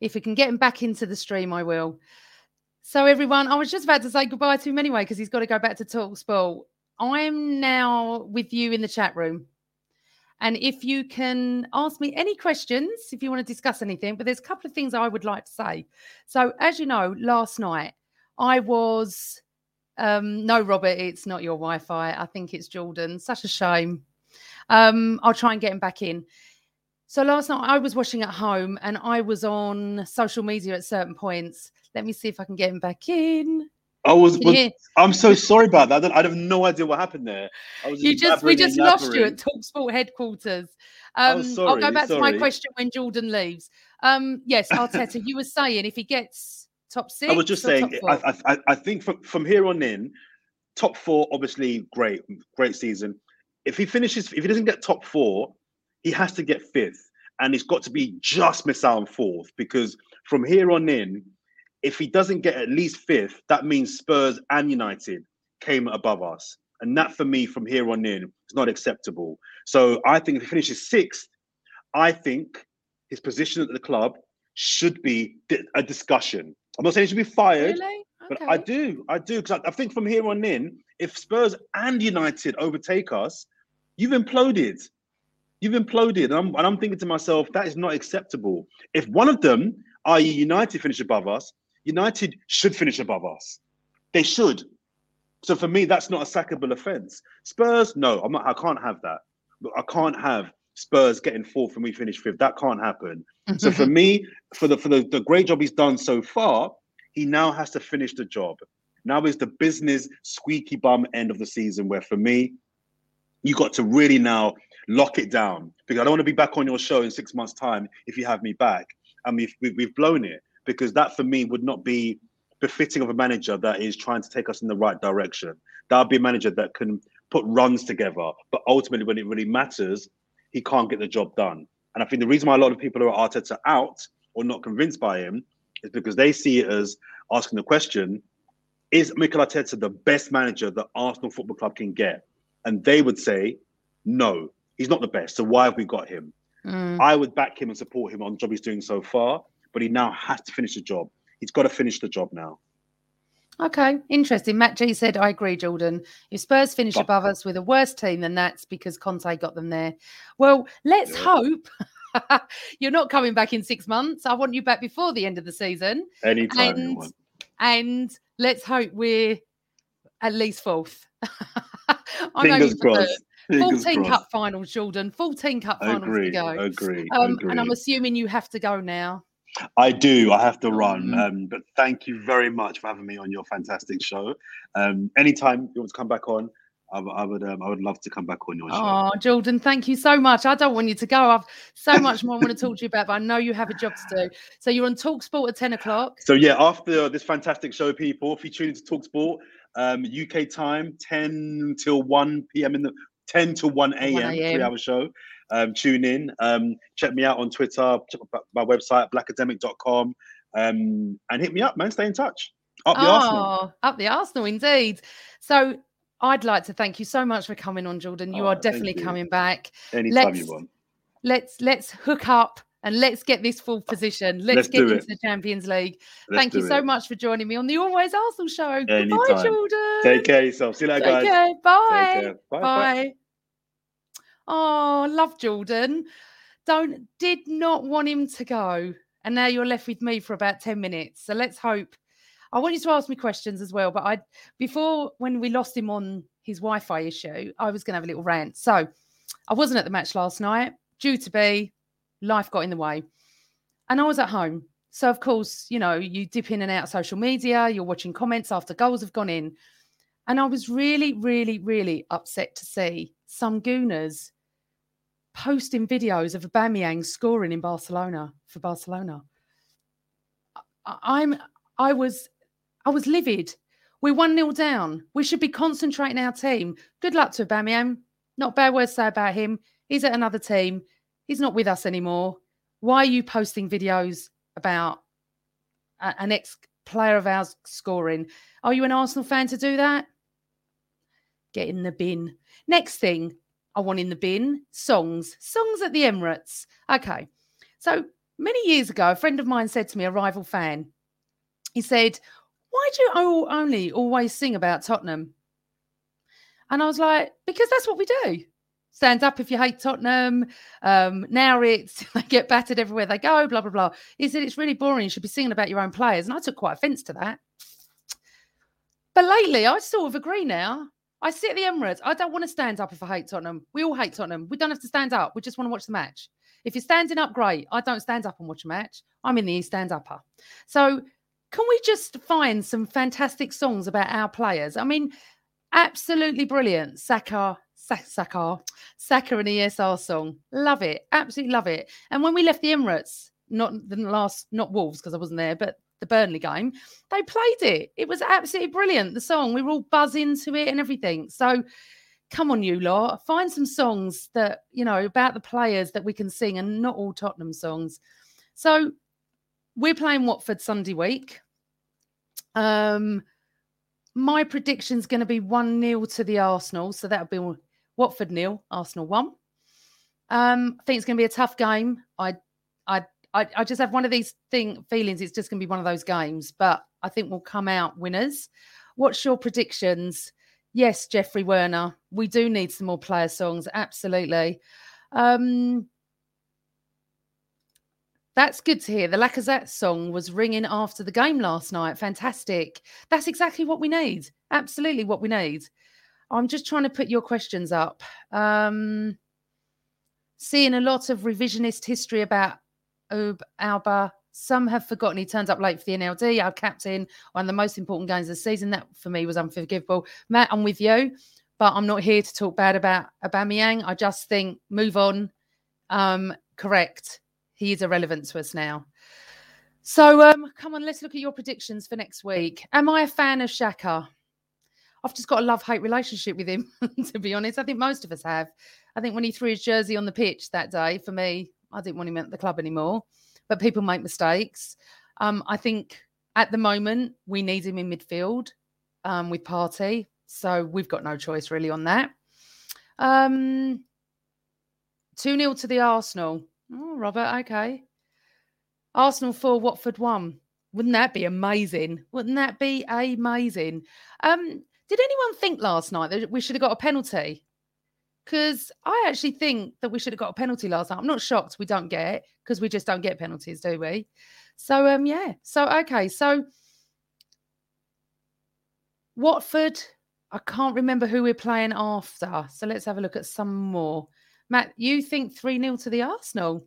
if we can get him back into the stream, I will. So, everyone, I was just about to say goodbye to him anyway because he's got to go back to Talk Sport. I'm now with you in the chat room. And if you can ask me any questions, if you want to discuss anything, but there's a couple of things I would like to say. So, as you know, last night I was, um, no, Robert, it's not your Wi Fi. I think it's Jordan. Such a shame. Um, I'll try and get him back in. So last night I was watching at home and I was on social media at certain points. Let me see if I can get him back in. I was, was I'm so sorry about that. I have no idea what happened there. You just we just lost you at Talksport headquarters. Um, sorry, I'll go back sorry. to my question when Jordan leaves. Um, yes, Arteta, you were saying if he gets top six. I was just saying. I, I, I think from, from here on in, top four obviously great, great season. If he finishes, if he doesn't get top four, he has to get fifth, and it's got to be just miss out on fourth because from here on in, if he doesn't get at least fifth, that means Spurs and United came above us, and that for me from here on in is not acceptable. So I think if he finishes sixth, I think his position at the club should be a discussion. I'm not saying he should be fired, really? okay. but I do, I do, because I, I think from here on in, if Spurs and United overtake us, you've imploded. You've imploded. And I'm, and I'm thinking to myself, that is not acceptable. If one of them, i.e., United, finish above us, United should finish above us. They should. So for me, that's not a sackable offence. Spurs, no, I'm not. I can't have that. I can't have Spurs getting fourth and we finish fifth. That can't happen. so for (laughs) me, for the for the, the great job he's done so far, he now has to finish the job. Now is the business squeaky bum end of the season where for me, you got to really now lock it down because I don't want to be back on your show in six months' time if you have me back and we've, we've blown it because that for me would not be befitting of a manager that is trying to take us in the right direction. That would be a manager that can put runs together, but ultimately when it really matters, he can't get the job done. And I think the reason why a lot of people are Arteta out or not convinced by him is because they see it as asking the question: Is Mikel Arteta the best manager that Arsenal Football Club can get? And they would say, no, he's not the best. So why have we got him? Mm. I would back him and support him on the job he's doing so far, but he now has to finish the job. He's got to finish the job now. Okay, interesting. Matt G said, I agree, Jordan. If Spurs finish but, above us with a worse team, then that's because Conte got them there. Well, let's yeah. hope (laughs) you're not coming back in six months. I want you back before the end of the season. Anytime and, and let's hope we're at least fourth. (laughs) Fingers crossed. 14 cup finals, Jordan. 14 cup finals agree, to go. Agree, um, agree. And I'm assuming you have to go now. I do. I have to run. Mm-hmm. Um, but thank you very much for having me on your fantastic show. Um, anytime you want to come back on, I, I would. Um, I would love to come back on your show. Oh, Jordan, thank you so much. I don't want you to go. I've so much more I want to talk to you about, but I know you have a job to do. So you're on Talk Sport at 10 o'clock. So yeah, after this fantastic show, people, if you tune into Talk Sport, um, UK time, 10 till 1 p.m. in the 10 to 1 a.m. three hour show. Um, tune in. Um, check me out on Twitter, check my website, blakademik.com, um, and hit me up, man. Stay in touch. Up the oh, Arsenal. Up the Arsenal, indeed. So I'd like to thank you so much for coming on, Jordan. You oh, are definitely you. coming back. Anytime let's, you want. Let's let's hook up and let's get this full position. Let's, let's get into it. the Champions League. Let's Thank you so it. much for joining me on the Always Arsenal show. Anytime. Goodbye, Jordan. Take care yourself. See you later, Take guys. Care. Bye. Care. Bye. Bye. Oh, love Jordan. Don't did not want him to go. And now you're left with me for about 10 minutes. So let's hope. I want you to ask me questions as well. But I before when we lost him on his Wi-Fi issue, I was gonna have a little rant. So I wasn't at the match last night, due to be life got in the way. And I was at home. So, of course, you know, you dip in and out social media, you're watching comments after goals have gone in. And I was really, really, really upset to see some gooners posting videos of Aubameyang scoring in Barcelona for Barcelona. I'm, I was, I was livid. We're 1 0 down. We should be concentrating our team. Good luck to Aubameyang. Not bad words to say about him. He's at another team. He's not with us anymore. Why are you posting videos about a- an ex player of ours scoring? Are you an Arsenal fan to do that? Get in the bin. Next thing I want in the bin songs. Songs at the Emirates. Okay. So many years ago, a friend of mine said to me, a rival fan, he said, Why do you only always sing about Tottenham? And I was like, Because that's what we do. Stand up if you hate Tottenham. Um, now it's (laughs) they get battered everywhere they go, blah, blah, blah. He said it's really boring. You should be singing about your own players. And I took quite offense to that. But lately, I sort of agree now. I sit at the Emirates. I don't want to stand up if I hate Tottenham. We all hate Tottenham. We don't have to stand up. We just want to watch the match. If you're standing up, great. I don't stand up and watch a match. I'm in the East Stand Upper. So can we just find some fantastic songs about our players? I mean, absolutely brilliant. Saka, Saka, Saka and ESR song. Love it. Absolutely love it. And when we left the Emirates, not the last, not Wolves because I wasn't there, but the Burnley game, they played it. It was absolutely brilliant. The song, we were all buzzing to it and everything. So come on, you lot, find some songs that, you know, about the players that we can sing and not all Tottenham songs. So we're playing Watford Sunday week. Um, my prediction's going to be 1 0 to the Arsenal. So that'll be Watford nil, Arsenal 1. Um, I think it's going to be a tough game. I, I, I, I just have one of these thing feelings. It's just going to be one of those games, but I think we'll come out winners. What's your predictions? Yes, Jeffrey Werner. We do need some more player songs. Absolutely. Um, that's good to hear. The Lacazette song was ringing after the game last night. Fantastic. That's exactly what we need. Absolutely what we need. I'm just trying to put your questions up. Um, seeing a lot of revisionist history about Ob Alba. Some have forgotten he turned up late for the NLD, our captain, one of the most important games of the season. That for me was unforgivable. Matt, I'm with you, but I'm not here to talk bad about Aubameyang. I just think move on. Um, correct he is irrelevant to us now. So um, come on, let's look at your predictions for next week. Am I a fan of Xhaka? I've just got a love hate relationship with him, (laughs) to be honest. I think most of us have. I think when he threw his jersey on the pitch that day, for me, I didn't want him at the club anymore. But people make mistakes. Um, I think at the moment we need him in midfield um, with Partey, so we've got no choice really on that. Um, 2 0 to the Arsenal. Oh, Robert, okay. Arsenal 4, Watford 1. Wouldn't that be amazing? Wouldn't that be amazing? Um, did anyone think last night that we should have got a penalty? Because I actually think that we should have got a penalty last night. I'm not shocked we don't get it because we just don't get penalties, do we? So um, yeah. So okay. So Watford. I can't remember who we're playing after. So let's have a look at some more. Matt, you think 3 0 to the Arsenal?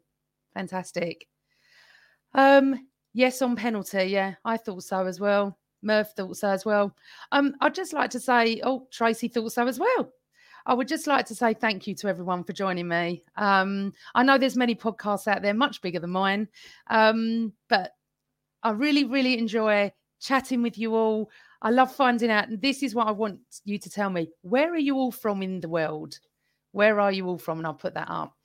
Fantastic. Um, yes, on penalty. Yeah, I thought so as well. Murph thought so as well. Um, I'd just like to say, oh, Tracy thought so as well. I would just like to say thank you to everyone for joining me. Um, I know there's many podcasts out there much bigger than mine, um, but I really, really enjoy chatting with you all. I love finding out, and this is what I want you to tell me. Where are you all from in the world? Where are you all from? And I'll put that up.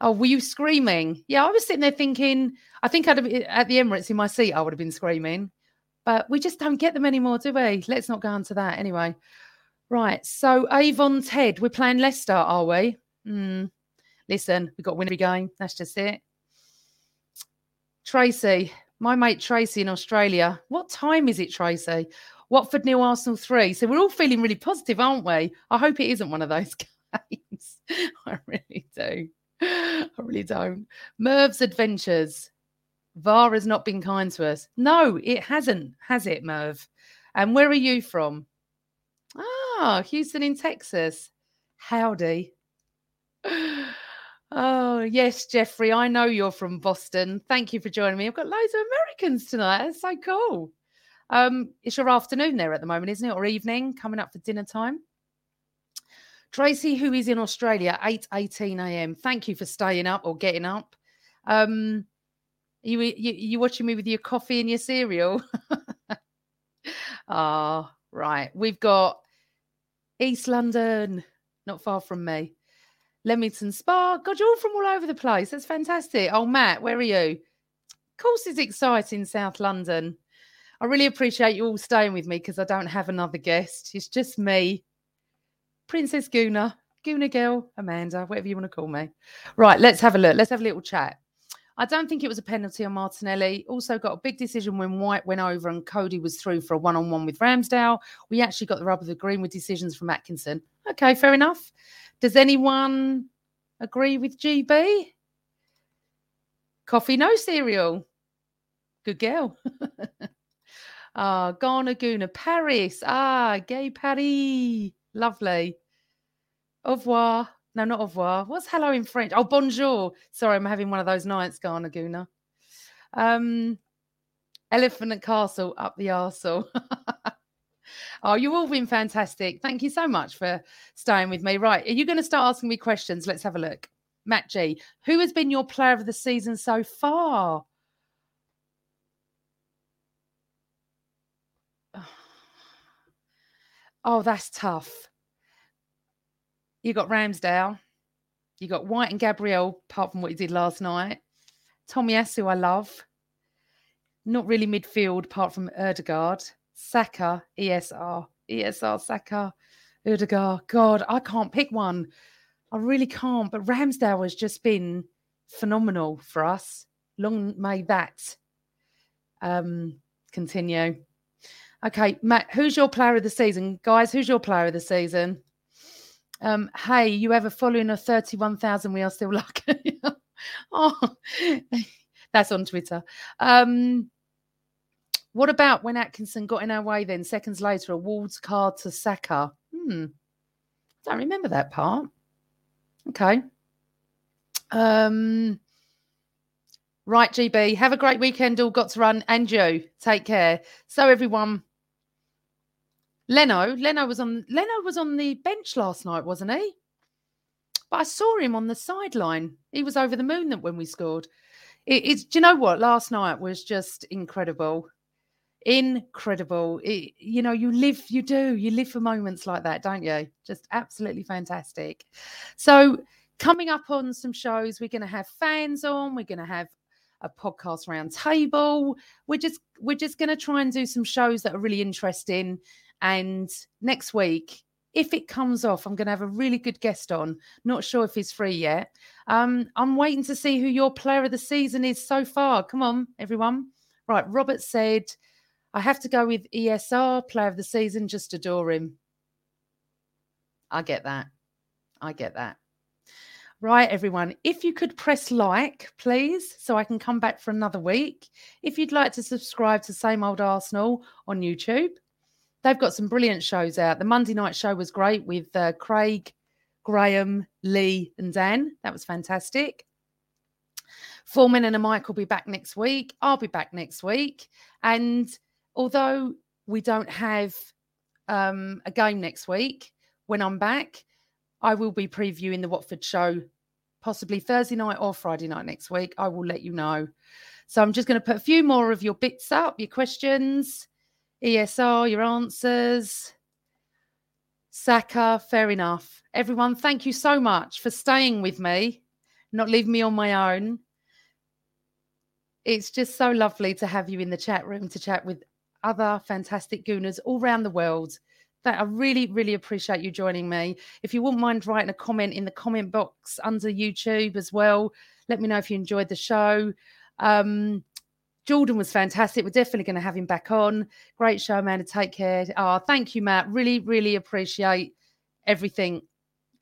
Oh, were you screaming? Yeah, I was sitting there thinking, I think I'd have, at the Emirates in my seat, I would have been screaming. But we just don't get them anymore, do we? Let's not go into that anyway. Right. So Avon's head. we're playing Leicester, are we? Mm. Listen, we've got to win every game. That's just it. Tracy, my mate Tracy in Australia. What time is it, Tracy? Watford New Arsenal 3. So we're all feeling really positive, aren't we? I hope it isn't one of those (laughs) games. I really do. I really don't. Merv's Adventures. VAR has not been kind to us. No, it hasn't, has it, Merv? And where are you from? Ah, Houston in Texas. Howdy. Oh, yes, Jeffrey. I know you're from Boston. Thank you for joining me. I've got loads of Americans tonight. That's so cool. Um, it's your afternoon there at the moment, isn't it? Or evening coming up for dinner time. Tracy, who is in Australia, 8 18 a.m. Thank you for staying up or getting up. Um, you, you you watching me with your coffee and your cereal? (laughs) Ah, Right. We've got East London, not far from me. Leamington Spa. God, you're all from all over the place. That's fantastic. Oh, Matt, where are you? Of course, it's exciting, South London. I really appreciate you all staying with me because I don't have another guest. It's just me, Princess Gooner, Gooner Girl, Amanda, whatever you want to call me. Right, let's have a look. Let's have a little chat. I don't think it was a penalty on Martinelli. Also got a big decision when White went over and Cody was through for a one-on-one with Ramsdale. We actually got the rub of the green with decisions from Atkinson. Okay, fair enough. Does anyone agree with GB? Coffee, no cereal. Good girl. (laughs) ah, Ghana Guna, Paris. Ah, gay Paris. Lovely. Au revoir. No, not au revoir. What's hello in French? Oh, bonjour. Sorry, I'm having one of those nights, Ghana Guna. Um, Elephant and Castle up the arsehole. (laughs) oh, you've all been fantastic. Thank you so much for staying with me. Right, are you going to start asking me questions? Let's have a look. Matt G, who has been your player of the season so far? (sighs) Oh, that's tough. You got Ramsdale. You got White and Gabriel, apart from what he did last night. Tomiyasu, I love. Not really midfield, apart from Odegaard. Saka, ESR. ESR, Saka, Odegaard. God, I can't pick one. I really can't. But Ramsdale has just been phenomenal for us. Long may that um, continue. Okay, Matt, who's your player of the season? Guys, who's your player of the season? Um, hey, you have a following of 31,000. We are still (laughs) lucky. oh, that's on Twitter. Um, what about when Atkinson got in our way then, seconds later, a Ward's card to Saka? Hmm. Don't remember that part. Okay. Um, right, GB. Have a great weekend. All got to run. And you. Take care. So, everyone, Leno, Leno was on Leno was on the bench last night, wasn't he? But I saw him on the sideline. He was over the moon that when we scored. It, it's do you know what? Last night was just incredible. Incredible. It, you know, you live, you do, you live for moments like that, don't you? Just absolutely fantastic. So, coming up on some shows, we're going to have fans on, we're going to have a podcast round table. We're just we're just going to try and do some shows that are really interesting and next week, if it comes off, I'm going to have a really good guest on. Not sure if he's free yet. Um, I'm waiting to see who your player of the season is so far. Come on, everyone. Right, Robert said, I have to go with ESR, player of the season, just adore him. I get that. I get that. Right, everyone. If you could press like, please, so I can come back for another week. If you'd like to subscribe to Same Old Arsenal on YouTube, they've got some brilliant shows out. The Monday night show was great with uh, Craig, Graham, Lee, and Dan. That was fantastic. Foreman and a Mike will be back next week. I'll be back next week. And although we don't have um, a game next week, when I'm back, I will be previewing the Watford show, possibly Thursday night or Friday night next week. I will let you know. So I'm just going to put a few more of your bits up, your questions. ESR, your answers. Saka, fair enough. Everyone, thank you so much for staying with me, not leaving me on my own. It's just so lovely to have you in the chat room to chat with other fantastic gooners all around the world. That I really, really appreciate you joining me. If you wouldn't mind writing a comment in the comment box under YouTube as well, let me know if you enjoyed the show. Um, Jordan was fantastic. We're definitely going to have him back on. Great show, Amanda. Take care. Oh, thank you, Matt. Really, really appreciate everything,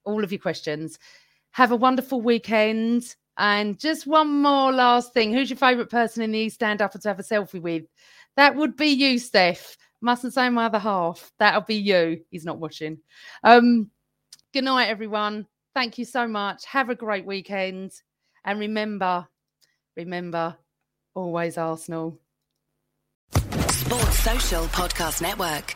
all of your questions. Have a wonderful weekend. And just one more last thing. Who's your favourite person in the East Stand Up to have a selfie with? That would be you, Steph. Mustn't say my other half. That'll be you. He's not watching. Um, good night, everyone. Thank you so much. Have a great weekend. And remember, remember, Always Arsenal. Sports Social Podcast Network.